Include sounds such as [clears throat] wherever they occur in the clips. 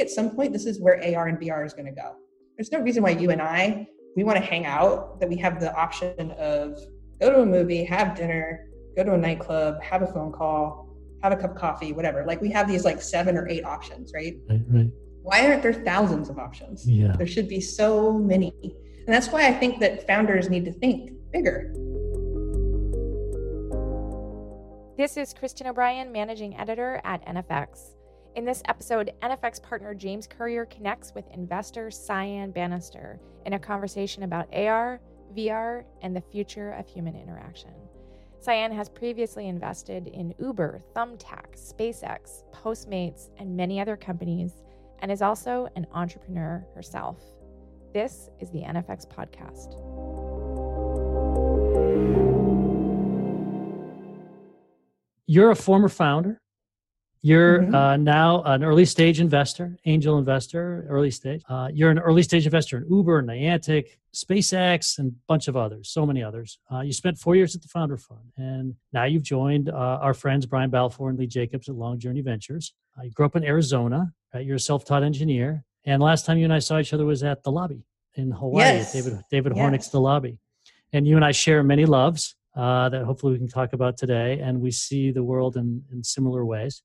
at some point this is where AR and VR is going to go. There's no reason why you and I we want to hang out that we have the option of go to a movie, have dinner, go to a nightclub, have a phone call, have a cup of coffee, whatever. Like we have these like seven or eight options, right? Right, right. Why aren't there thousands of options? Yeah. There should be so many. And that's why I think that founders need to think bigger. This is Kristen O'Brien, managing editor at NFX. In this episode, NFX partner James Currier connects with investor Cyan Banister in a conversation about AR, VR, and the future of human interaction. Cyan has previously invested in Uber, Thumbtack, SpaceX, Postmates, and many other companies, and is also an entrepreneur herself. This is the NFX podcast. You're a former founder. You're Mhm. uh, now an early stage investor, angel investor, early stage. Uh, you're an early stage investor in Uber, Niantic, SpaceX, and a bunch of others, so many others. Uh, you spent four years at the Founder Fund, and now you've joined uh, our friends Brian Balfour and Lee Jacobs at Long Journey Ventures. Uh, you grew up in Arizona. Right? You're a self-taught engineer, and last time you and I saw each other was at the lobby in Hawaii. Yes. David David Yes. Hornik's the lobby, and you and I share many loves uh, that hopefully we can talk about today, and we see the world in, in similar ways.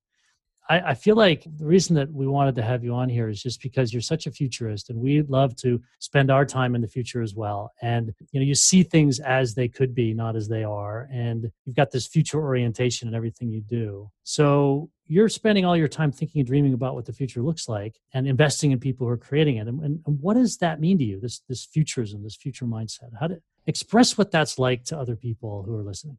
I, I feel like the reason that we wanted to have you on here is just because you're such a futurist, and we love to spend our time in the future as well. And you know, you see things as they could be, not as they are, and you've got this future orientation in everything you do. So you're spending all your time thinking and dreaming about what the future looks like, and investing in people who are creating it. And, and, and what does that mean to you? This this futurism, this future mindset. How to express what that's like to other people who are listening.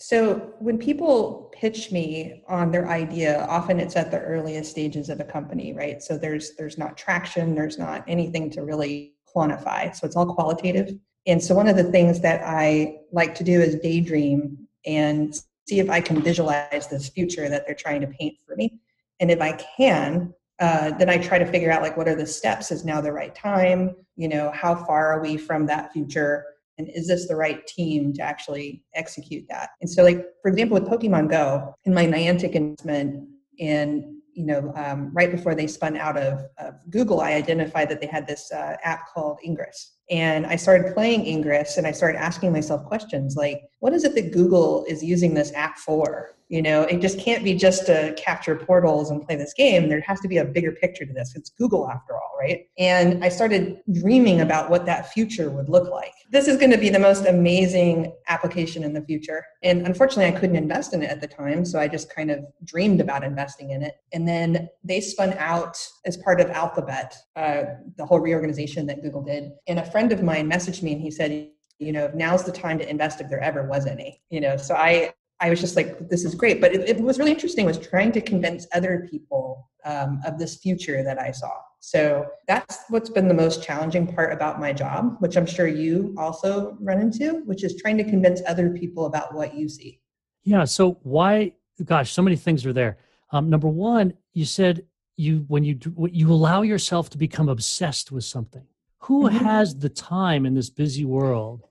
So when people pitch me on their idea, often it's at the earliest stages of a company, right? So there's there's not traction, there's not anything to really quantify. So it's all qualitative. And so one of the things that I like to do is daydream and see if I can visualize this future that they're trying to paint for me. And if I can, uh, then I try to figure out like what are the steps? Is now the right time? You know, how far are we from that future? And is this the right team to actually execute that? And so like for example with pokemon go in my niantic investment and you know um, right before they spun out of, of, google i identified that they had this uh, app called ingress. And i started playing ingress and i started asking myself questions like what is it that google is using this app for you know it just can't be just to capture portals and play this game. There has to be a bigger picture to this. It's google after all right? And i started dreaming about what that future would look like. This is going to be the most amazing application in the future. And unfortunately i couldn't invest in it at the time so i just kind of dreamed about investing in it. And then they spun out as part of alphabet uh, the whole reorganization that google did. And a friend of mine messaged me and he said you know now's the time to invest if there ever was any. You know so i I was just like, this is great. But it, it was really interesting was trying to convince other people um, of this future that I saw. So that's what's been the most challenging part about my job, which I'm sure you also run into, which is trying to convince other people about what you see. Yeah. So why? Gosh, so many things are there. Um, number one, you said you when you you allow yourself to become obsessed with something. Who Mhm. has the time in this busy world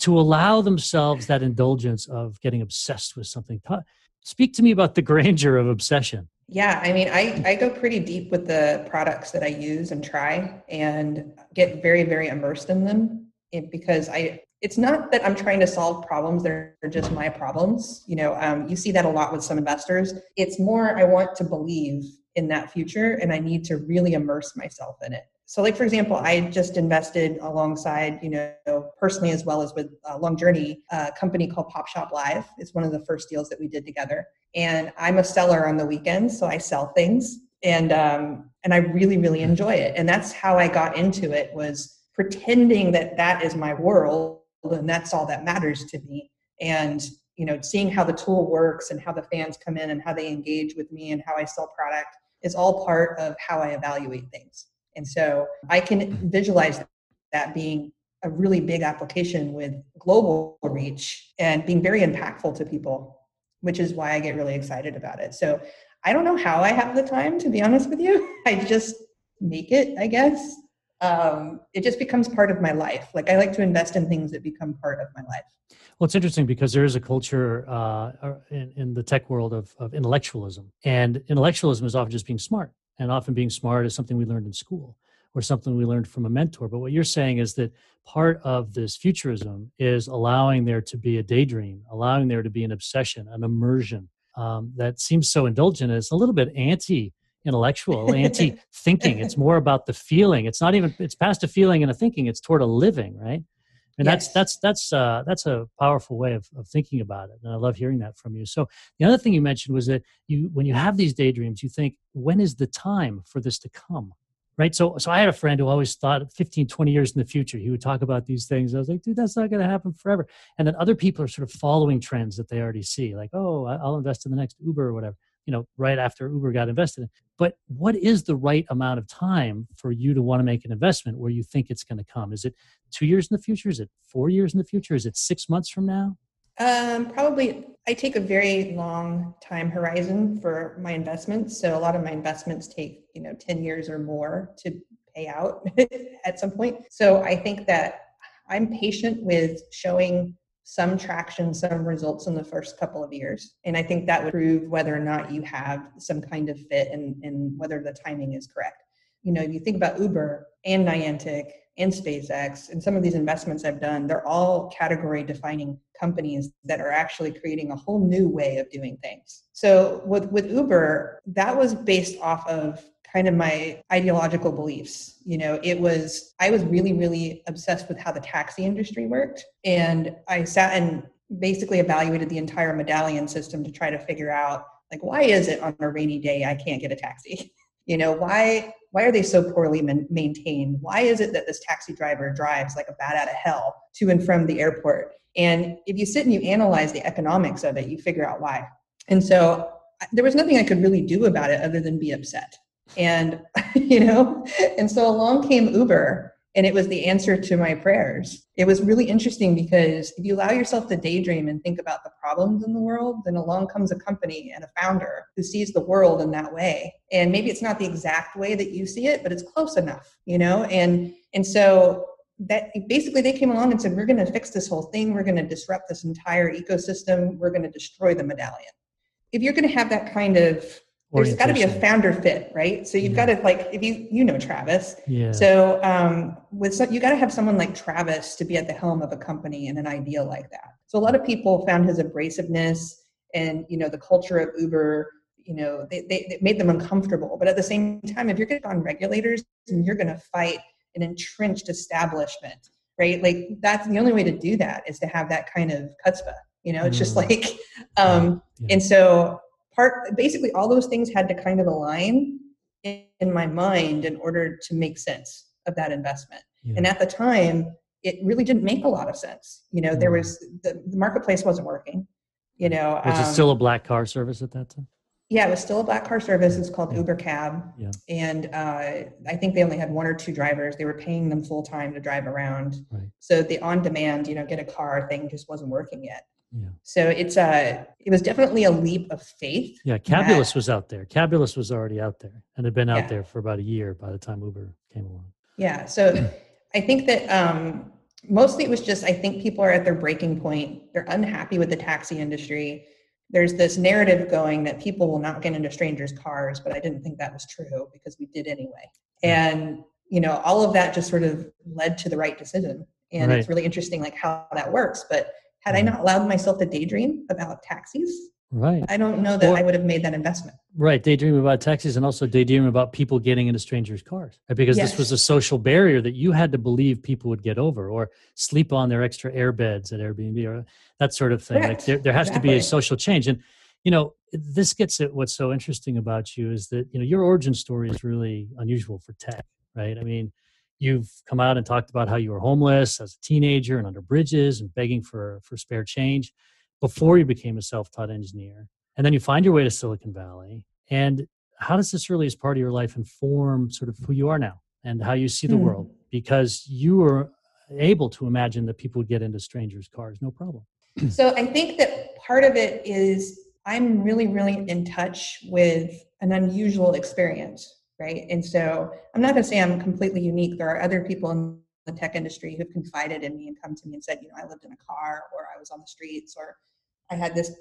to allow themselves that indulgence of getting obsessed with something? Speak to me about the grandeur of obsession. Yeah, I mean, I, I go pretty deep with the products that I use and try and get very, very immersed in them because I, it's not that I'm trying to solve problems, they're just my problems. You know, um, you see that a lot with some investors. It's more, I want to believe in that future and I need to really immerse myself in it. So, like for example, I just invested alongside, you know, personally as well as with uh, Long Journey, a company called Pop Shop Live. It's one of the first deals that we did together. And I'm a seller on the weekends, so I sell things, and um, and I really, really enjoy it. And that's how I got into it was pretending that that is my world and that's all that matters to me. And you know, seeing how the tool works and how the fans come in and how they engage with me and how I sell product is all part of how I evaluate things. And so I can visualize that being a really big application with global reach and being very impactful to people, which is why I get really excited about it. So I don't know how I have the time, to be honest with you. [laughs] I just make it, I guess. Um, it just becomes part of my life. Like I like to invest in things that become part of my life. Well, it's interesting because there is a culture uh, in, in the tech world of, of intellectualism, and intellectualism is often just being smart and often being smart is something we learned in school or something we learned from a mentor. But what you're saying is that part of this futurism is allowing there to be a daydream, allowing there to be an obsession, an immersion um, that seems so indulgent. It's a little bit anti intellectual, [laughs] anti thinking. It's more about the feeling. It's not even, it's past a feeling and a thinking, it's toward a living, right? And yes. that's that's that's uh, that's a powerful way of, of thinking about it, and I love hearing that from you. So the other thing you mentioned was that you, when you have these daydreams, you think, when is the time for this to come? right so so i had a friend who always thought 15 20 years in the future he would talk about these things i was like dude that's not going to happen forever and then other people are sort of following trends that they already see like oh i'll invest in the next uber or whatever you know right after uber got invested in. But what is the right amount of time for you to want to make an investment where you think it's going to come? Is it two years in the future? Is it four years in the future? Is it six months from now? Um, probably, I take a very long time horizon for my investments. So a lot of my investments take, you know, 10 years or more to pay out [laughs] at some point. So I think that I'm patient with showing some traction, some results in the first couple of years. And I think that would prove whether or not you have some kind of fit and, and whether the timing is correct. You know, you think about Uber and Niantic and SpaceX and some of these investments I've done, they're all category defining companies that are actually creating a whole new way of doing things. So with, with Uber, that was based off of kind of my ideological beliefs. You know, it was, I was really, really obsessed with how the taxi industry worked. And I sat and basically evaluated the entire medallion system to try to figure out like why is it on a rainy day i can't get a taxi [laughs] you know why why are they so poorly man- maintained why is it that this taxi driver drives like a bat out of hell to and from the airport and if you sit and you analyze the economics of it you figure out why and so there was nothing i could really do about it other than be upset and [laughs] you know and so along came uber and it was the answer to my prayers. It was really interesting because if you allow yourself to daydream and think about the problems in the world, then along comes a company and a founder who sees the world in that way. And maybe it's not the exact way that you see it, but it's close enough, you know? And and so that basically they came along and said, We're gonna fix this whole thing, we're gonna disrupt this entire ecosystem, we're gonna destroy the medallion. If you're gonna have that kind of there's got to be a founder fit, right? So you've yeah. got to like if you you know Travis, yeah. So um, with so, you got to have someone like Travis to be at the helm of a company and an idea like that. So a lot of people found his abrasiveness and you know the culture of Uber. You know, they, they, they made them uncomfortable. But at the same time, if you're going to on regulators and you're going to fight an entrenched establishment, right? Like that's the only way to do that is to have that kind of chutzpah. You know, it's mm. just like, um, yeah. and so part basically all those things had to kind of align in, in my mind in order to make sense of that investment. Yeah. and at the time it really didn't make a lot of sense. You know there was the, the marketplace wasn't working you know it was um, it still a black car service at that time? Yeah it was still a black car service. It's called yeah. uber cab. Yeah. and uh, i think they only had one or two drivers. They were paying them full time to drive around. Right. so the on demand you know get a car thing just wasn't working yet yeah. So it's a it was definitely a leap of faith. Yeah, Cabulous that, was out there. Cabulous was already out there and had been out yeah. there for about a year by the time Uber came along. Yeah. So I think that um, mostly it was just I think people are at their breaking point. They're unhappy with the taxi industry. There's this narrative going that people will not get into strangers' cars, but I didn't think that was true because we did anyway. And you know, all of that just sort of led to the right decision. And right. it's really interesting like how that works. But had I not allowed myself to daydream about taxis, right, I don't know that or, I would have made that investment. Right, daydream about taxis and also daydream about people getting into strangers' cars, right? Because yes. this was a social barrier that you had to believe people would get over, or sleep on their extra air beds at Airbnb, or that sort of thing. Correct. Like there, there has exactly. to be a social change, and you know this gets at what's so interesting about you is that you know your origin story is really unusual for tech, right? I mean You've come out and talked about how you were homeless as a teenager and under bridges and begging for, for spare change before you became a self taught engineer. And then you find your way to Silicon Valley. And how does this really, as part of your life, inform sort of who you are now and how you see the mm. world? Because you were able to imagine that people would get into strangers' cars, no problem. [clears throat] so I think that part of it is I'm really, really in touch with an unusual experience right? And so I'm not going to say I'm completely unique. There are other people in the tech industry who've confided in me and come to me and said, you know, I lived in a car or I was on the streets or I had this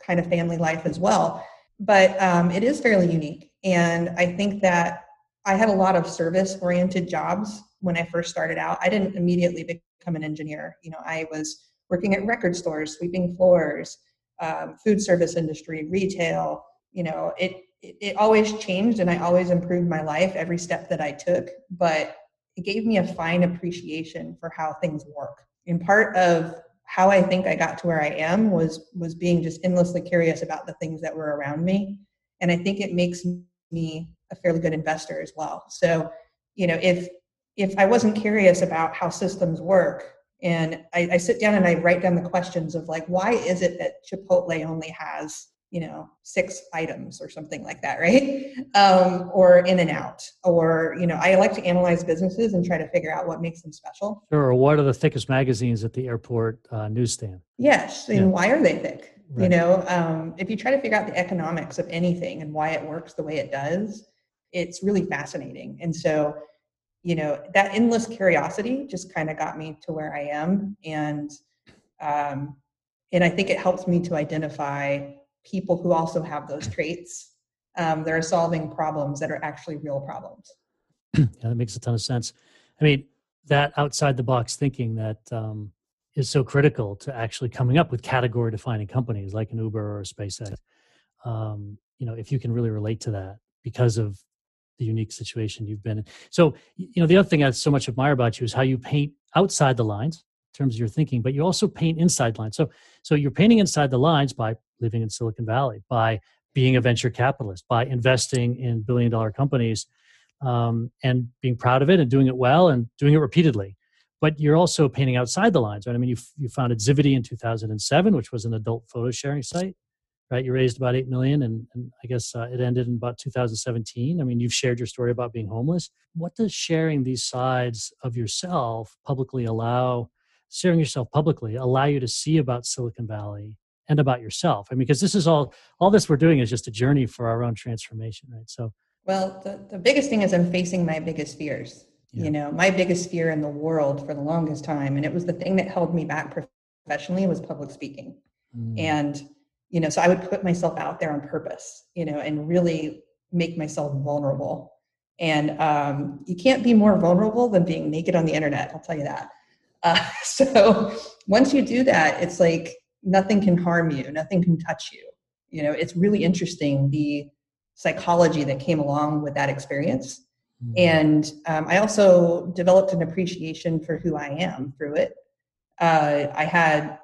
kind of family life as well. But um, it is fairly unique. And I think that I had a lot of service oriented jobs when I first started out. I didn't immediately become an engineer. You know, I was working at record stores, sweeping floors, um, food service industry, retail. You know, it, it always changed, and I always improved my life every step that I took. But it gave me a fine appreciation for how things work. And part of how I think I got to where I am was was being just endlessly curious about the things that were around me, and I think it makes me a fairly good investor as well. So, you know, if if I wasn't curious about how systems work, and I, I sit down and I write down the questions of like, why is it that Chipotle only has you know six items or something like that [laughs] right? Um, or in and out or you know i like to analyze businesses and try to figure out what makes them special. Sure or what are the thickest magazines at the airport uh, newsstand? Yes and yeah. why are they thick? Right. you know um, if you try to figure out the economics of anything and why it works the way it does it's really fascinating. And so you know that endless curiosity just kind of got me to where i am and um, and i think it helps me to identify people who also have those traits um, that are solving problems that are actually real problems. [clears throat] yeah, that makes a ton of sense. I mean, that outside the box thinking that um, is so critical to actually coming up with category defining companies like an Uber or a SpaceX. Um, you know, if you can really relate to that because of the unique situation you've been in. So, you know, the other thing I so much admire about you is how you paint outside the lines in terms of your thinking, but you also paint inside lines. So, so you're painting inside the lines by living in Silicon Valley, by being a venture capitalist, by investing in billion dollar companies um, and being proud of it and doing it well and doing it repeatedly. But you're also painting outside the lines, right? I mean, you, you founded Zivity in 2007, which was an adult photo sharing site, right? You raised about 8 million and, and I guess uh, it ended in about 2017. I mean, you've shared your story about being homeless. What does sharing these sides of yourself publicly allow, sharing yourself publicly, allow you to see about Silicon Valley and about yourself. I mean, because this is all all this we're doing is just a journey for our own transformation, right? So, well, the, the biggest thing is I'm facing my biggest fears. Yeah. You know, my biggest fear in the world for the longest time, and it was the thing that held me back professionally was public speaking. Mm. And you know, so I would put myself out there on purpose, you know, and really make myself vulnerable. And um, you can't be more vulnerable than being naked on the internet. I'll tell you that. Uh, [laughs] so once you do that, it's like nothing can harm you, nothing can touch you. You know, it's really interesting the psychology that came along with that experience. Mm-hmm. And um, I also developed an appreciation for who I am through it. Uh, I had,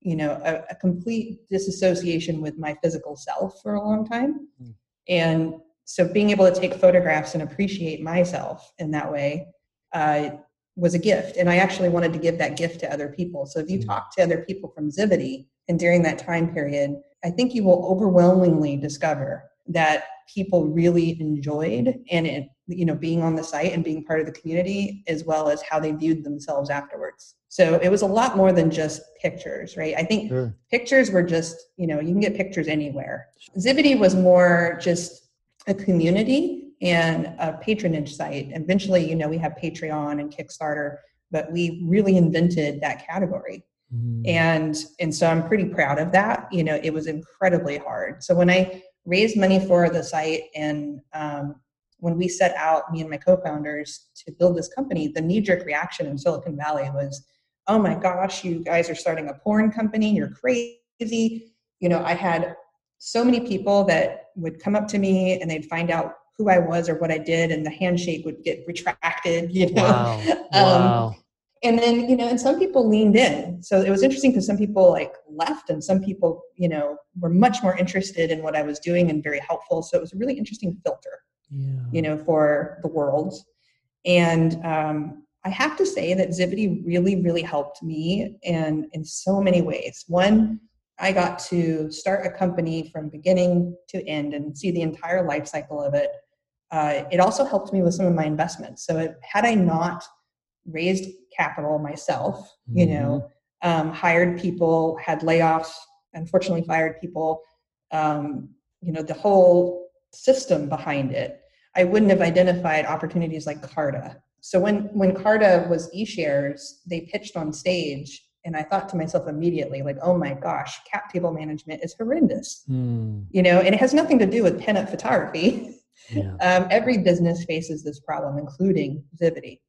you know, a, a, complete disassociation with my physical self for a long time. Mm-hmm. And so being able to take photographs and appreciate myself in that way uh, was a gift and i actually wanted to give that gift to other people so if you mm. talk to other people from zivity and during that time period i think you will overwhelmingly discover that people really enjoyed and it you know being on the site and being part of the community as well as how they viewed themselves afterwards so it was a lot more than just pictures right i think sure. pictures were just you know you can get pictures anywhere zivity was more just a community and a patronage site. Eventually, you know, we have Patreon and Kickstarter, but we really invented that category. Mm. And and so I'm pretty proud of that. You know, it was incredibly hard. So when I raised money for the site and um, when we set out, me and my co-founders, to build this company, the knee-jerk reaction in Silicon Valley was, "Oh my gosh, you guys are starting a porn company! You're crazy!" You know, I had so many people that would come up to me and they'd find out who I was or what I did, and the handshake would get retracted, [laughs] you know. Wow. um, wow. And then, you know, and some people leaned in. So it was interesting because some people like left and some people, you know, were much more interested in what I was doing and very helpful. So it was a really interesting filter, yeah. you know, for the world. And um, I have to say that Zivity really, really helped me and in so many ways. One, I got to start a company from beginning to end and see the entire life cycle of it uh, it also helped me with some of my investments. So it, had I not raised capital myself, mm-hmm. you know, mm-hmm. um, hired people, had layoffs, unfortunately fired people, um, you know, the whole system behind it, I wouldn't have identified opportunities like Carta. So when when Carta was eShares, they pitched on stage, and I thought to myself immediately, like, oh my gosh, cap table management is horrendous. Mm. You know, and it has nothing to do with pinup photography. [laughs] yeah. um, every business faces this problem, including Zivity.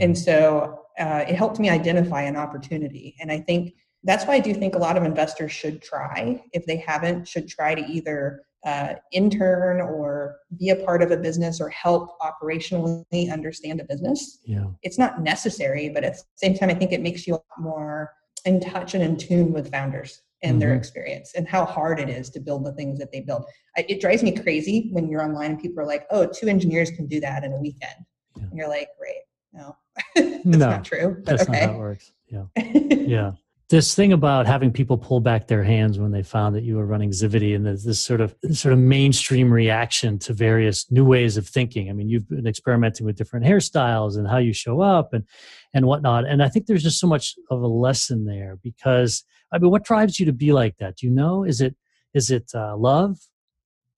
And so uh, it helped me identify an opportunity. And I think that's why I do think a lot of investors should try, if they haven't, should try to either uh, intern or be a part of a business or help operationally understand a business. Yeah. It's not necessary, but at the same time, I think it makes you a lot more in touch and in tune with founders and mm-hmm. their experience and how hard it is to build the things that they build. I, it drives me crazy when you're online and people are like, oh, two engineers can do that in a weekend. Yeah. And you're like, great, no, [laughs] that's no, not true. That's okay. not how it works. Yeah. [laughs] yeah this thing about having people pull back their hands when they found that you were running Zivity and there's this sort of this sort of mainstream reaction to various new ways of thinking. I mean, you've been experimenting with different hairstyles and how you show up and and whatnot. And I think there's just so much of a lesson there because I mean, what drives you to be like that? Do you know? Is it is it uh, love?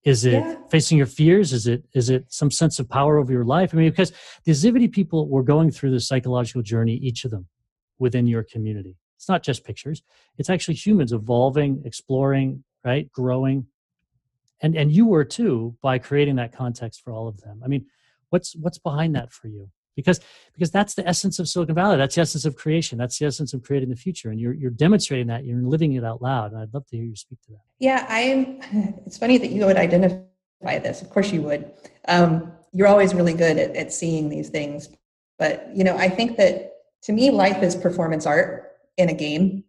Is it yeah. facing your fears? Is it is it some sense of power over your life? I mean, because the Zivity people were going through the psychological journey, each of them, within your community it's not just pictures it's actually humans evolving exploring right growing and and you were too by creating that context for all of them i mean what's what's behind that for you because because that's the essence of silicon valley. That's the essence of creation. That's the essence of creating the future. And you're you're demonstrating that. You're living it out loud. And i'd love to hear you speak to that. Yeah i'm [laughs] it's funny that you would identify this. Of course you would. Um, you're always really good at, at seeing these things. But you know i think that to me life is performance art in a game.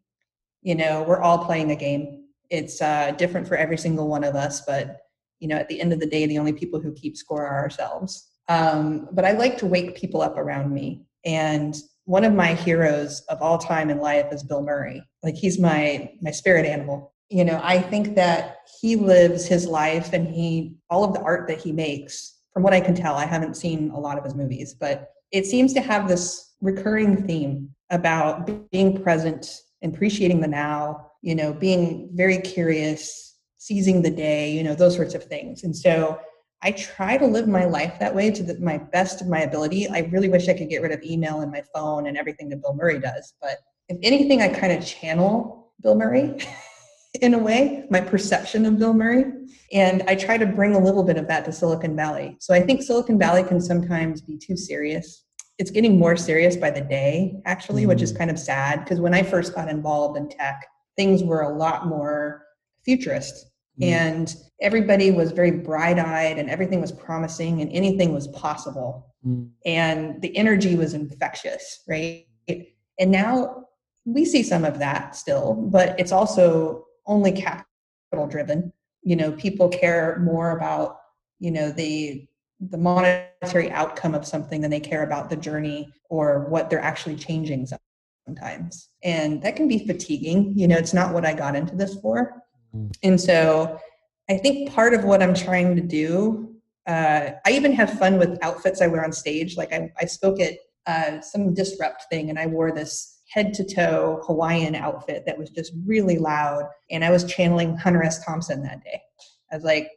You know, we're all playing a game. It's uh, different for every single one of us, but you know, at the end of the day, the only people who keep score are ourselves. Um, but I like to wake people up around me, and one of my heroes of all time in life is Bill Murray. Like he's my my spirit animal. You know, I think that he lives his life, and he all of the art that he makes. From what I can tell, I haven't seen a lot of his movies, but it seems to have this recurring theme about being present appreciating the now you know being very curious seizing the day you know those sorts of things and so i try to live my life that way to the, my best of my ability i really wish i could get rid of email and my phone and everything that bill murray does but if anything i kind of channel bill murray [laughs] in a way my perception of bill murray and i try to bring a little bit of that to silicon valley so i think silicon valley can sometimes be too serious it's getting more serious by the day actually mm-hmm. which is mm. kind of sad because when i first got involved in tech things were a lot more futurist mm-hmm. and everybody was very bright-eyed and everything was promising and anything was possible mm-hmm. and the energy was infectious right and now we see some of that still but it's also only capital driven you know people care more about you know the the monetary outcome of something than they care about the journey or what they're actually changing sometimes. And that can be fatiguing. You know, it's not what I got into this for. And so I think part of what I'm trying to do, uh, I even have fun with outfits I wear on stage. Like I, I spoke at uh, some disrupt thing and I wore this head to toe Hawaiian outfit that was just really loud. And I was channeling Hunter S. Thompson that day. I was like,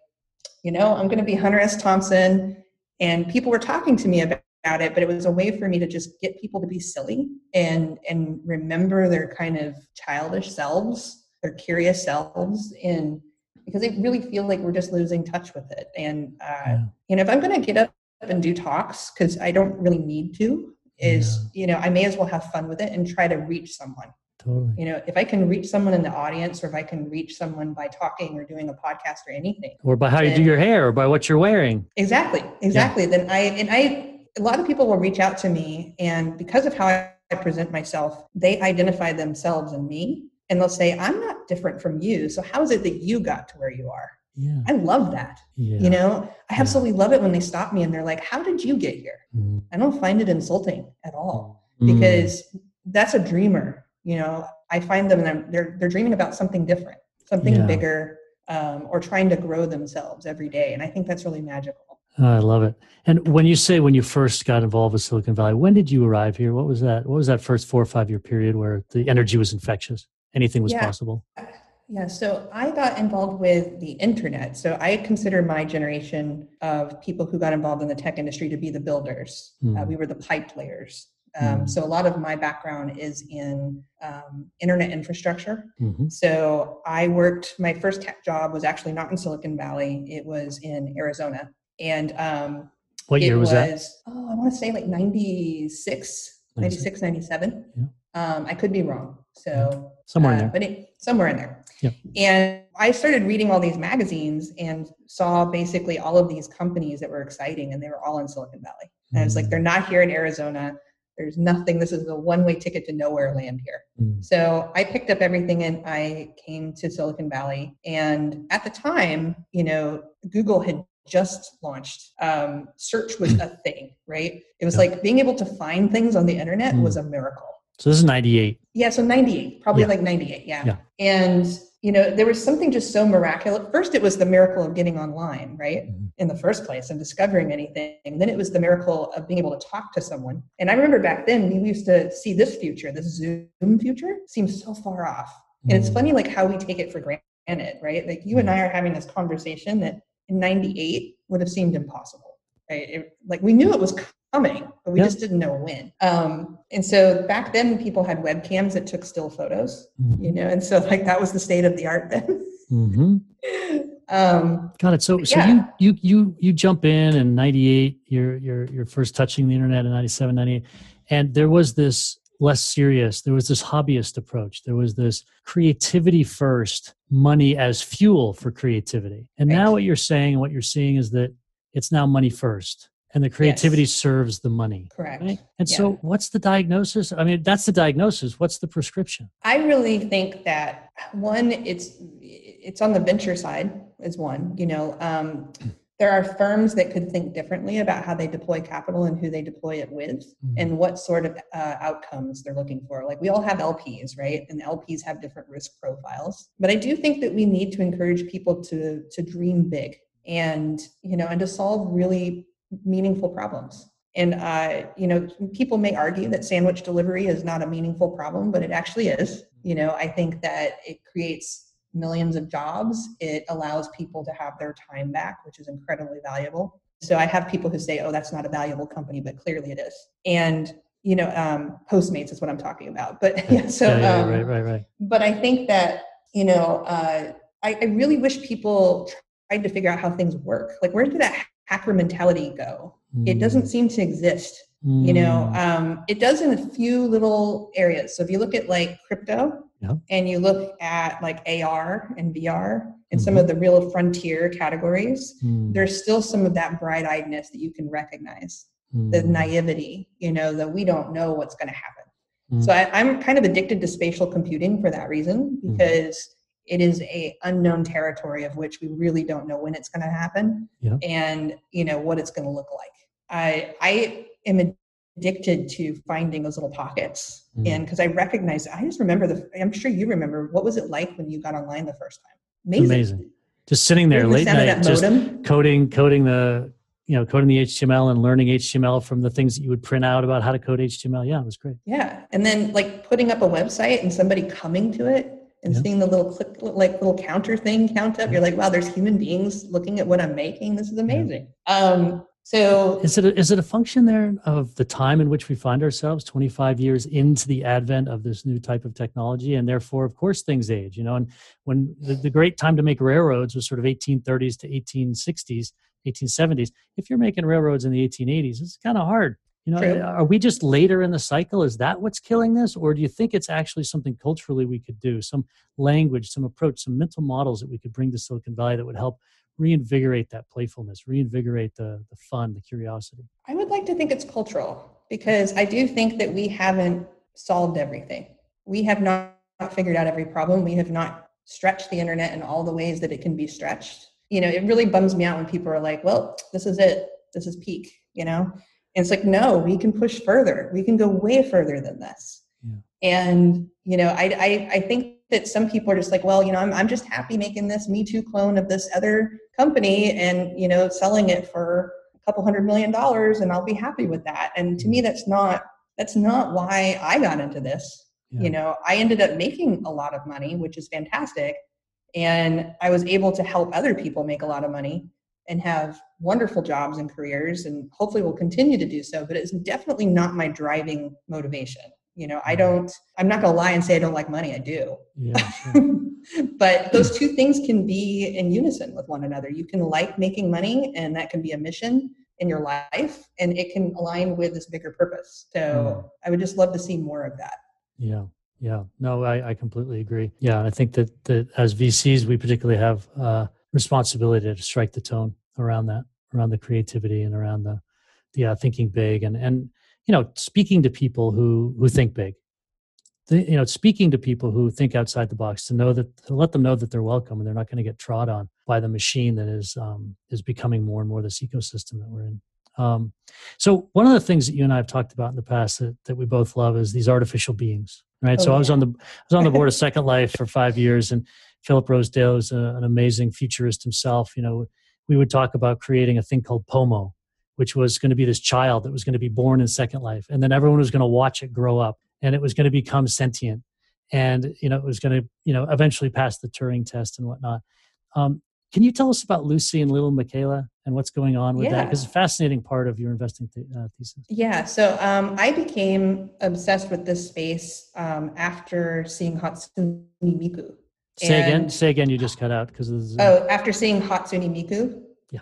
you know, I'm going to be Hunter S. Thompson. And people were talking to me about it, but it was a way for me to just get people to be silly and and remember their kind of childish selves, their curious selves, and because they really feel like we're just losing touch with it. And uh, yeah. you know, if I'm going to get up and do talks because I don't really need to, is yeah. you know, I may as well have fun with it and try to reach someone. Totally. You know, if I can reach someone in the audience or if I can reach someone by talking or doing a podcast or anything. Or by how then, you do your hair or by what you're wearing. Exactly. Exactly. Yeah. Then I and I a lot of people will reach out to me and because of how I present myself, they identify themselves in me and they'll say, I'm not different from you. So how is it that you got to where you are? Yeah. I love that. Yeah. You know, I absolutely love it when they stop me and they're like, How did you get here? Mm. I don't find it insulting at all mm. because that's a dreamer you know i find them and they're they're dreaming about something different something yeah. bigger um, or trying to grow themselves every day and i think that's really magical oh, i love it and when you say when you first got involved with silicon valley when did you arrive here what was that what was that first four or five year period where the energy was infectious anything was yeah. possible yeah, so I got involved with the internet. So I consider my generation of people who got involved in the tech industry to be the builders. Mm. Uh, hmm. we were the pipe layers. Um, mm So a lot of my background is in um, internet infrastructure. Mm-hmm. So I worked. My first tech job was actually not in Silicon Valley. It was in Arizona, And um, what year was, was, that? Oh, I want to say like 96, 96, 97. Yeah. Um, I could be wrong. So somewhere uh, in there. But it, somewhere in there. Yeah. And I started reading all these magazines and saw basically all of these companies that were exciting and they were all in Silicon Valley. And mm. I was like, they're not here in Arizona. There's nothing. This is a one way ticket to nowhere land here. Mm. So I picked up everything and I came to Silicon Valley. And at the time, you know, Google had just launched. Um, search was [clears throat] a thing, right? It was yeah. like being able to find things on the internet mm. was a miracle. So this is 98. Yeah, so 98, probably yeah. like 98. Yeah. yeah. And, you know, there was something just so miraculous. First, it was the miracle of getting online, right? Mm-hmm. In the first place and discovering anything. And then it was the miracle of being able to talk to someone. And I remember back then we used to see this future, this Zoom future, seems so far off. And it's mm. funny, like how we take it for granted, right? Like you and mm. I are having this conversation that in 98 would have seemed impossible. Right? It, like we knew it was coming, but we yep. just didn't know when. Um, and so back then, people had webcams that took still photos, mm-hmm. you know, and so like that was the state of the art then. mm-hmm. [laughs] um, Got it. So, so yeah. you you you you jump in in '98. You're you're you're first touching the internet in '97, '98, and there was this less serious. There was this hobbyist approach. There was this creativity first, money as fuel for creativity. And right. now what you're saying and what you're seeing is that it's now money first and the creativity yes. serves the money. Correct. Right? And yeah. so, what's the diagnosis? I mean, that's the diagnosis. What's the prescription? I really think that one, it's it's on the venture side is one. You know, um, there are firms that could think differently about how they deploy capital and who they deploy it with, mm-hmm. and what sort of uh, outcomes they're looking for. Like we all have LPs, right? And LPs have different risk profiles. But I do think that we need to encourage people to to dream big and you know and to solve really meaningful problems. And uh, you know, people may argue that sandwich delivery is not a meaningful problem, but it actually is. You know, I think that it creates millions of jobs. It allows people to have their time back, which is incredibly valuable. So I have people who say, "Oh, that's not a valuable company," but clearly it is. And you know, um, Postmates is what I'm talking about. But [laughs] yeah, so yeah, yeah, um, right, right, right. But I think that you know, uh, I, I really wish people tried to figure out how things work. Like, where did that hacker mentality go? Mm. It doesn't seem to exist. Mm. You know, mm. um, it does in a few little areas. So if you look at like crypto yeah. and you look at like AR and VR and mm-hmm. some of the real frontier categories, mm. there's still some of that bright eyedness that you can recognize, the mm. naivety, you know, that we don't know what's going to happen. So I, I'm kind of addicted to spatial computing for that reason because it is a unknown territory of which we really don't know when it's going to happen yeah. and you know what it's going to look like i i am addicted to finding those little pockets mm. and because i recognize i just remember the i'm sure you remember what was it like when you got online the first time amazing, amazing. just sitting there late night just coding coding the you know coding the html and learning html from the things that you would print out about how to code html yeah it was great yeah and then like putting up a website and somebody coming to it and yeah. seeing the little click like little counter thing count up you're like wow there's human beings looking at what i'm making. This is amazing. Yeah. um so is it a, is it a function there of the time in which we find ourselves 25 years into the advent of this new type of technology and therefore of course things age you know? And when the, the great time to make railroads was sort of 1830s to 1860s 1870s if you're making railroads in the 1880s it's kind of hard you know, True. are we just later in the cycle? Is that what's killing this? Or do you think it's actually something culturally we could do? Some language, some approach, some mental models that we could bring to Silicon Valley that would help reinvigorate that playfulness, reinvigorate the, the fun, the curiosity? I would like to think it's cultural because I do think that we haven't solved everything. We have not figured out every problem. We have not stretched the internet in all the ways that it can be stretched. You know, it really bums me out when people are like, well, this is it. This is peak, you know? And it's like, no, we can push further. We can go way further than this. Yeah. And, you know, I, I, I think that some people are just like, well, you know, I'm, I'm just happy making this Me Too clone of this other company and, you know, selling it for a couple hundred million dollars and I'll be happy with that. And to me, that's not, that's not why I got into this. Yeah. You know, I ended up making a lot of money, which is fantastic. And I was able to help other people make a lot of money and have wonderful jobs and careers and hopefully will continue to do so but it's definitely not my driving motivation you know i don't i'm not going to lie and say i don't like money i do yeah, [laughs] sure. but those two things can be in unison with one another. You can like making money, and that can be a mission in your life, and it can align with this bigger purpose. So mm. I would just love to see more of that. Yeah. Yeah, no, I, I completely agree. Yeah, I think that, that as VCs, we particularly have uh, responsibility to strike the tone around that, around the creativity and around the, the uh, thinking big and and you know speaking to people who who think big. You know speaking to people who think outside the box to know that to let them know that they're welcome and they're not going to get trod on by the machine that is um, is becoming more and more this ecosystem that we're in um, so one of the things that you and I have talked about in the past that, that we both love is these artificial beings, right? Oh, so yeah. I was on the I was on the board of [laughs] Second Life for five years, and Philip Rosedale is a, an amazing futurist himself. You know, we would talk about creating a thing called Pomo, which was going to be this child that was going to be born in Second Life, and then everyone was going to watch it grow up and it was going to become sentient and you know it was going to you know eventually pass the turing test and whatnot um, can you tell us about lucy and little miquela and what's going on with yeah. that because it's a fascinating part of your investing th- uh, thesis. Yeah so um, i became obsessed with this space um, after seeing hatsune miku. Say and, again say again you just cut out because of the oh after seeing hatsune miku? Yeah.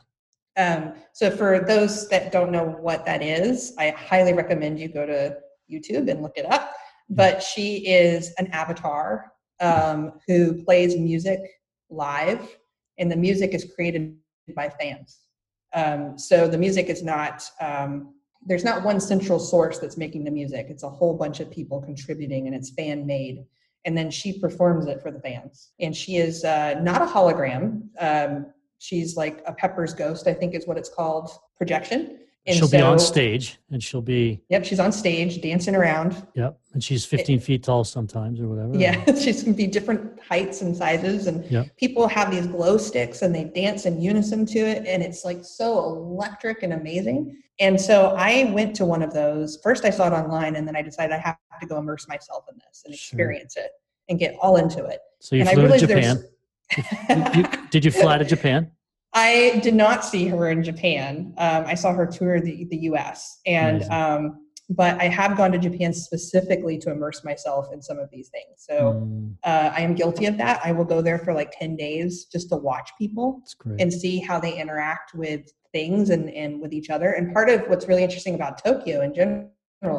Um, so for those that don't know what that is i highly recommend you go to YouTube and look it up. But she is an avatar um, who plays music live, and the music is created by fans. Um, so the music is not um, there's not one central source that's making the music. It's a whole bunch of people contributing, and it's fan made. And then she performs it for the fans. And she is uh, not a hologram. Um, she's like a Pepper's ghost, I think is what it's called, projection. And she'll so, be on stage and she'll be. Yep, she's on stage dancing around. Yep, and she's 15 it, feet tall sometimes or whatever. Yeah, [laughs] she's going to be different heights and sizes. And yep. people have these glow sticks and they dance in unison to it. And it's like so electric and amazing. And so I went to one of those. First, I saw it online and then I decided I have to go immerse myself in this and experience sure. it and get all into it. So you and flew to Japan. [laughs] you, did you fly to Japan? I did not see her in Japan. Um, I saw her tour the, the US. And, um, but I have gone to Japan specifically to immerse myself in some of these things. So mm. uh, I am guilty of that. I will go there for like 10 days just to watch people and see how they interact with things and, and with each other. And part of what's really interesting about Tokyo in general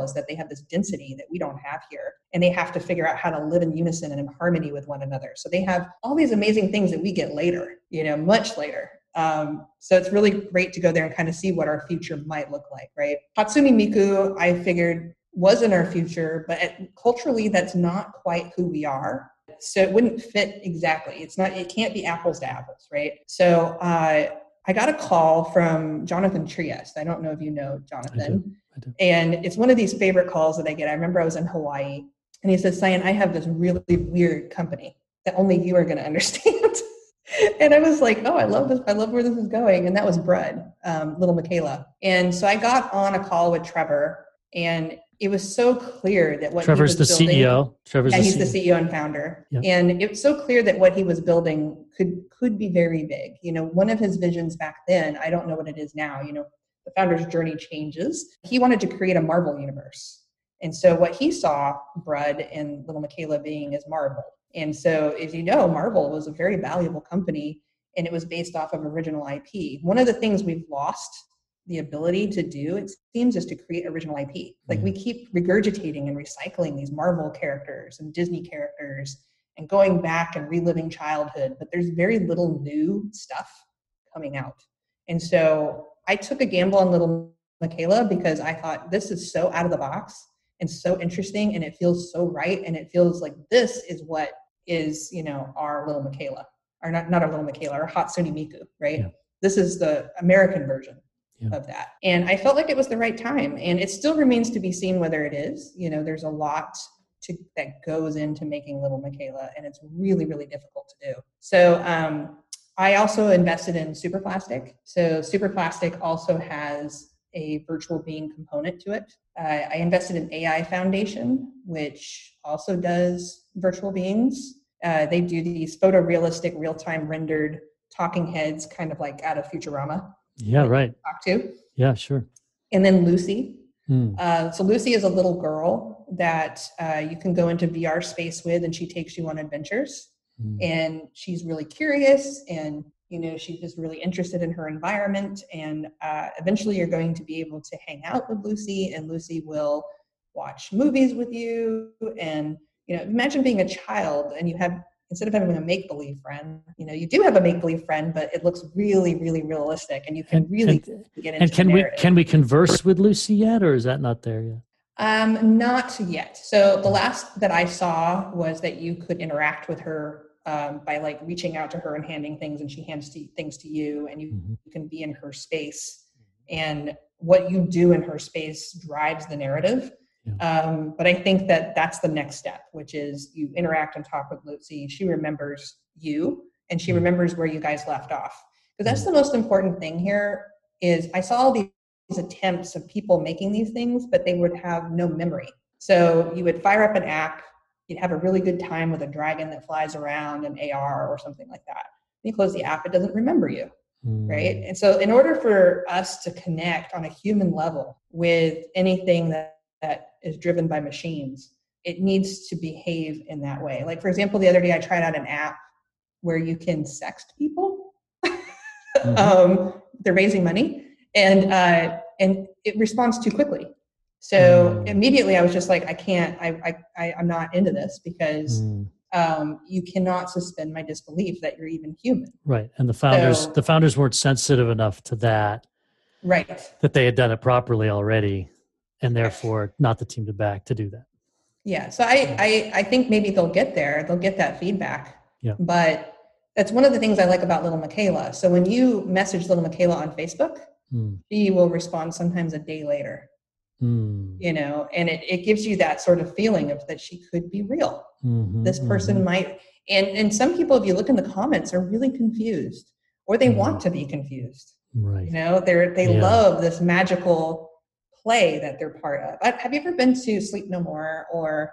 is that they have this density that we don't have here and they have to figure out how to live in unison and in harmony with one another so they have all these amazing things that we get later you know much later um, so it's really great to go there and kind of see what our future might look like, right? Hatsune Miku, I figured was in our future, but culturally, that's not quite who we are. So it wouldn't fit exactly. It's not. It can't be apples to apples, right? So uh, I got a call from Jonathan Triest. I don't know if you know Jonathan. I do. I do. And it's one of these favorite calls that I get. I remember I was in Hawaii, and he says, "Cyan, I have this really weird company that only you are going [laughs] to understand." And I was like, oh, I love this. I love where this is going. And that was Brud, um, little Miquela. And so I got on a call with Trevor, and it was so clear that what Trevor's the building, CEO. Trevor's yeah, the he's CEO. the CEO and founder. Yep. And it was so clear that what he was building could could be very big. You know, one of his visions back then, I don't know what it is now. You know, the founder's journey changes. He wanted to create a Marvel universe. And so what he saw Brud and little Miquela being is Marvel. And so, as you know, Marvel was a very valuable company and it was based off of original IP. One of the things we've lost the ability to do, it seems, is to create original IP. Like we mm-hmm. keep regurgitating and recycling these Marvel characters and Disney characters and going back and reliving childhood, but there's very little new stuff coming out. And so I took a gamble on little Miquela because I thought this is so out of the box and so interesting and it feels so right and it feels like this is what is you know our little miquela or not not our little miquela our hot hatsune miku right? Yeah. this is the american version yeah. of that. And i felt like it was the right time and it still remains to be seen whether it is. You know there's a lot to, that goes into making little miquela and it's really really difficult to do. So um, i also invested in superplastic so superplastic also has a virtual being component to it. Uh, I invested in AI Foundation, which also does virtual beings. Uh, they do these photorealistic, real time rendered talking heads, kind of like out of Futurama. Yeah, right. Talk to. Yeah, sure. And then Lucy. Hmm. Uh, so Lucy is a little girl that uh, you can go into VR space with, and she takes you on adventures. mm. and she's really curious and you know she's just really interested in her environment and uh, eventually you're going to be able to hang out with lucy and lucy will watch movies with you and you know imagine being a child and you have instead of having a make believe friend you know you do have a make believe friend but it looks really really realistic and you can and, really and, get into and can we can we converse with lucy yet or is that not there yet um, not yet. So the last that I saw was that you could interact with her um, by like reaching out to her and handing things, and she hands to, things to you, and you, mm-hmm. you can be in her space. And what you do in her space drives the narrative. Yeah. Um, but I think that that's the next step, which is you interact and talk with Lucy. She remembers you, and she mm-hmm. remembers where you guys left off. Because that's mm-hmm. the most important thing here. Is I saw all these attempts of people making these things, but they would have no memory. So you would fire up an app, you'd have a really good time with a dragon that flies around, an AR or something like that. you close the app, it doesn't remember you. Mm. Right. And so, in order for us to connect on a human level with anything that, that is driven by machines, it needs to behave in that way. Like, for example, the other day I tried out an app where you can sext people. [laughs] mm-hmm. um, they're raising money and uh, and it responds too quickly. So mm. immediately I was just like, I can't, I, I, I'm not into this because mm. um, you cannot suspend my disbelief that you're even human. Right. And the founders, so, the founders weren't sensitive enough to that. Right. That they had done it properly already and therefore not the team to back to do that. Yeah. So I, I, I think maybe they'll get there. They'll get that feedback. Yeah. But that's one of the things I like about little Miquela. So when you message little Miquela on Facebook, mm. she will respond sometimes a day later mm. you know and it, it gives you that sort of feeling of that she could be real mm-hmm, this person mm-hmm. might and and some people if you look in the comments are really confused or they mm. want to be confused right you know they're they yeah. love this magical play that they're part of have you ever been to sleep no more or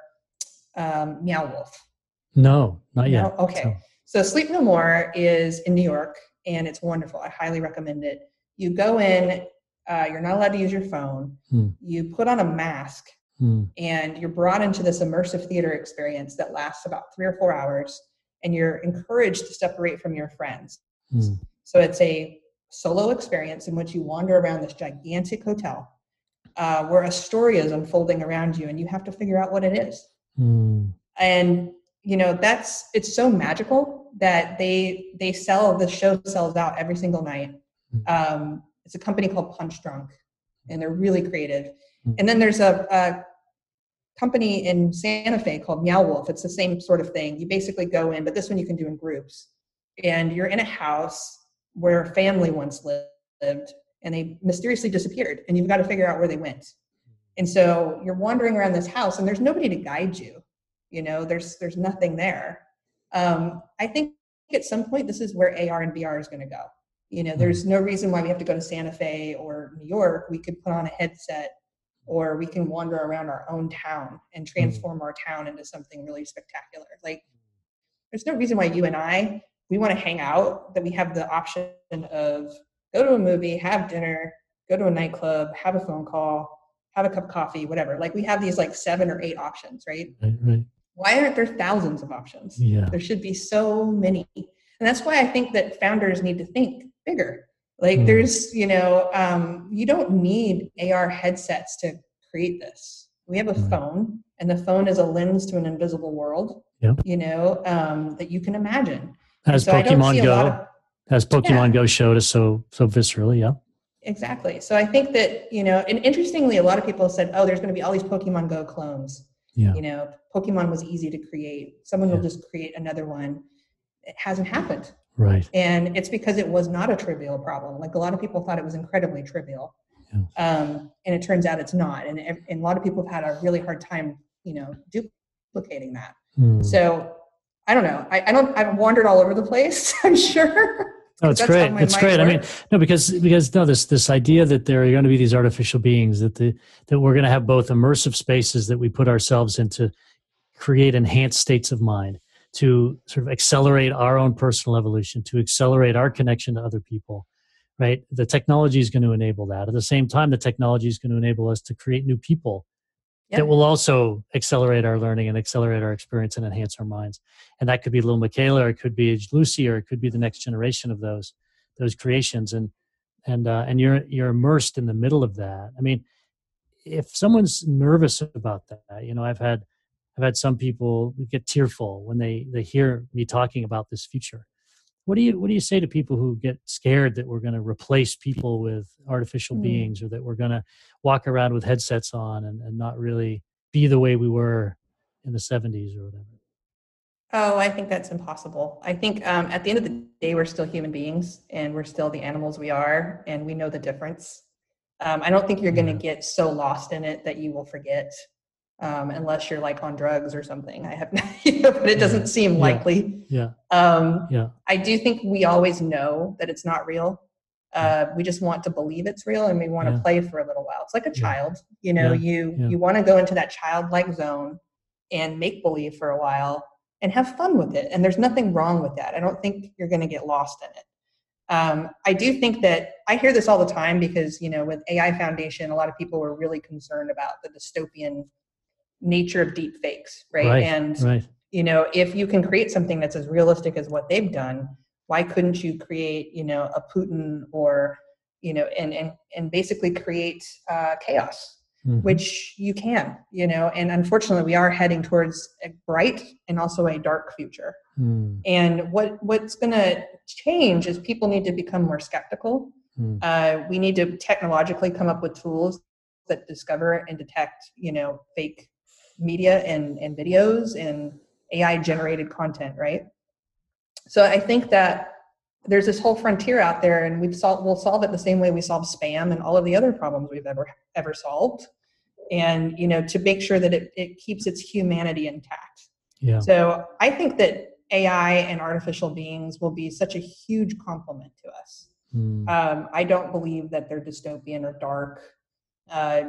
um, meow wolf no not yet no? okay so. so sleep no more is in new york and it's wonderful i highly recommend it you go in uh, you're not allowed to use your phone hmm. you put on a mask hmm. and you're brought into this immersive theater experience that lasts about three or four hours and you're encouraged to separate from your friends hmm. so it's a solo experience in which you wander around this gigantic hotel uh, where a story is unfolding around you and you have to figure out what it is hmm. and you know that's it's so magical that they they sell the show sells out every single night um, it's a company called Punchdrunk, and they're really creative. Hmm. And then there's a, a company in Santa Fe called Meow Wolf. It's the same sort of thing. You basically go in, but this one you can do in groups. And you're in a house where a family once lived and they mysteriously disappeared, and you've got to figure out where they went. And so you're wandering around this house, and there's nobody to guide you. You know, there's there's nothing there. Um, I think at some point this is where AR and VR is going to go. You know, there's mm-hmm. no reason why we have to go to Santa Fe or New York. We could put on a headset or we can wander around our own town and mm-hmm. transform our town into something really spectacular. Like, there's no reason why you and I, we want to hang out, that we have the option of go to a movie, have dinner, go to a nightclub, have a phone call, have a cup of coffee, whatever. Like, we have these like seven or eight options, right? Right, right. Why aren't there thousands of options? Yeah. There should be so many. And that's why I think that founders need to think bigger. Like mm. there's, you know, um, you don't need AR headsets to create this. We have a mm. phone, and the phone is a lens to an invisible world. Yep. You know um, that you can imagine. As so Pokemon Go, of, as Pokemon yeah. Go showed us so so viscerally, yeah. Exactly. So I think that you know, and interestingly, a lot of people said, "Oh, there's going to be all these Pokemon Go clones." Yeah. You know, Pokemon was easy to create. Someone yeah. will just create another one. It hasn't happened. Right. And it's because it was not a trivial problem. Like a lot of people thought it was incredibly trivial. Yeah. Um, and it turns out it's not. And, and a lot of people have had a really hard time, you know, duplicating that. Mm. So I don't know. I, I, don't, I've wandered all over the place, [laughs] I'm sure. Oh, it's great. It's great. Works. I mean, no, because, because no, this, this idea that there are going to be these artificial beings that the, that we're going to have both immersive spaces that we put ourselves into create enhanced states of mind to sort of accelerate our own personal evolution, to accelerate our connection to other people, right? The technology is going to enable that. At the same time, the technology is going to enable us to create new people yep. that will also accelerate our learning and accelerate our experience and enhance our minds. And that could be little Miquela, or it could be Lucy, or it could be the next generation of those those creations. And and uh, and you're you're immersed in the middle of that. I mean, if someone's nervous about that, you know, I've had I've had some people get tearful when they they hear me talking about this future. What do you what do you say to people who get scared that we're going to replace people with artificial mm. beings or that we're going to walk around with headsets on and, and not really be the way we were in the 70s or whatever? Oh, I think that's impossible. I think um, at the end of the day, we're still human beings and we're still the animals we are, and we know the difference. Um, I don't think you're going to get so lost in it that you will forget, um, unless you're like on drugs or something. I have, [laughs] you know, but it doesn't seem yeah. likely. Yeah. Um, yeah. I do think we always know that it's not real. Uh, we just want to believe it's real, and we want yeah. to play for a little while. It's like a child. You know, you you want to go into that childlike zone and make believe for a while and have fun with it. And there's nothing wrong with that. I don't think you're going to get lost in it. Um, I do think that I hear this all the time because, you know, with AI Foundation, a lot of people were really concerned about the dystopian nature of deep fakes, right? right and, right. you know, if you can create something that's as realistic as what they've done, why couldn't you create, you know, a Putin or, you know, and, and, and basically create uh, chaos mm-hmm. which you can, you know, and unfortunately we are heading towards a bright and also a dark future. Mm. And what what's going to change is people need to become more skeptical. Mm. Uh, we need to technologically come up with tools that discover and detect, you know, fake media and, and videos and AI generated content, right? So I think that there's this whole frontier out there and we've solved, we'll solve it the same way we solve spam and all of the other problems we've ever ever solved and you know to make sure that it, it keeps its humanity intact yeah. so i think that ai and artificial beings will be such a huge complement to us mm. um, i don't believe that they're dystopian or dark uh,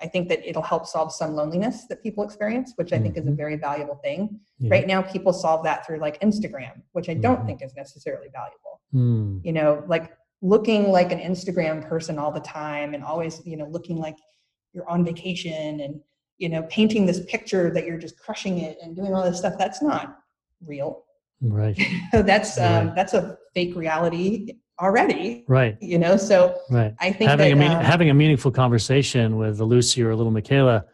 i think that it'll help solve some loneliness that people experience which i mm-hmm. think is a mm-hmm. very valuable thing yeah. right now people solve that through like instagram which i don't mm-hmm. think is necessarily valuable mm. you know like looking like an instagram person all the time and always you know looking like you're on vacation and you know painting this picture that you're just crushing it and doing all this stuff that's not real right [laughs] that's um, that's a fake reality already right. you know so right. I think having that, a mean, um, having a meaningful conversation with a lucy or a little miquela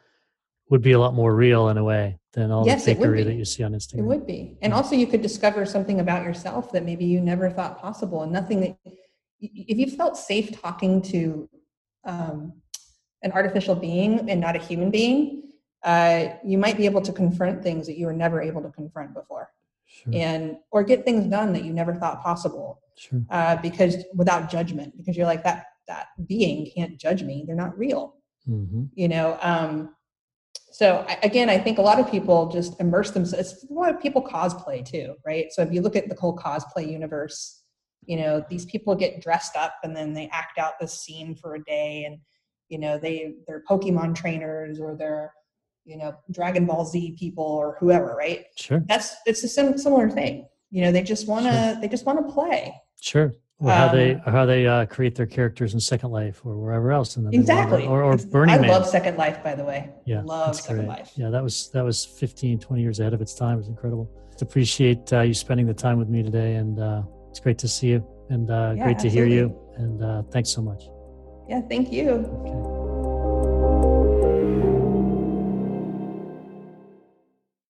would be a lot more real in a way than all yes, the fakery that you see on instagram. it would be. And also you could discover something about yourself that maybe you never thought possible and nothing that if you felt safe talking to um, an artificial being and not a human being, uh, you might be able to confront things that you were never able to confront before. Sure. and or get things done that you never thought possible sure. uh, because without judgment because you're like that that being can't judge me. They're not real. Mm-hmm. you know um, so I, again i think a lot of people just immerse themselves a lot of people cosplay too right? So if you look at the whole cosplay universe you know these people get dressed up and then they act out this scene for a day and you know they they're pokemon trainers or they're you know dragon ball z people or whoever right? Sure. That's it's a sim- similar thing. You know they just want to sure. they just want to play sure or um, how they or how they uh, create their characters in Second Life or wherever else, and then exactly. Or, or Burning I Man. love Second Life, by the way. Yeah, love Second great. Life. Yeah, that was that was 15, 20 years ahead of its time. It was incredible. Just appreciate uh, you spending the time with me today, and uh, it's great to see you, and uh, yeah, great to absolutely. hear you, and uh, thanks so much. Yeah, thank you. Okay.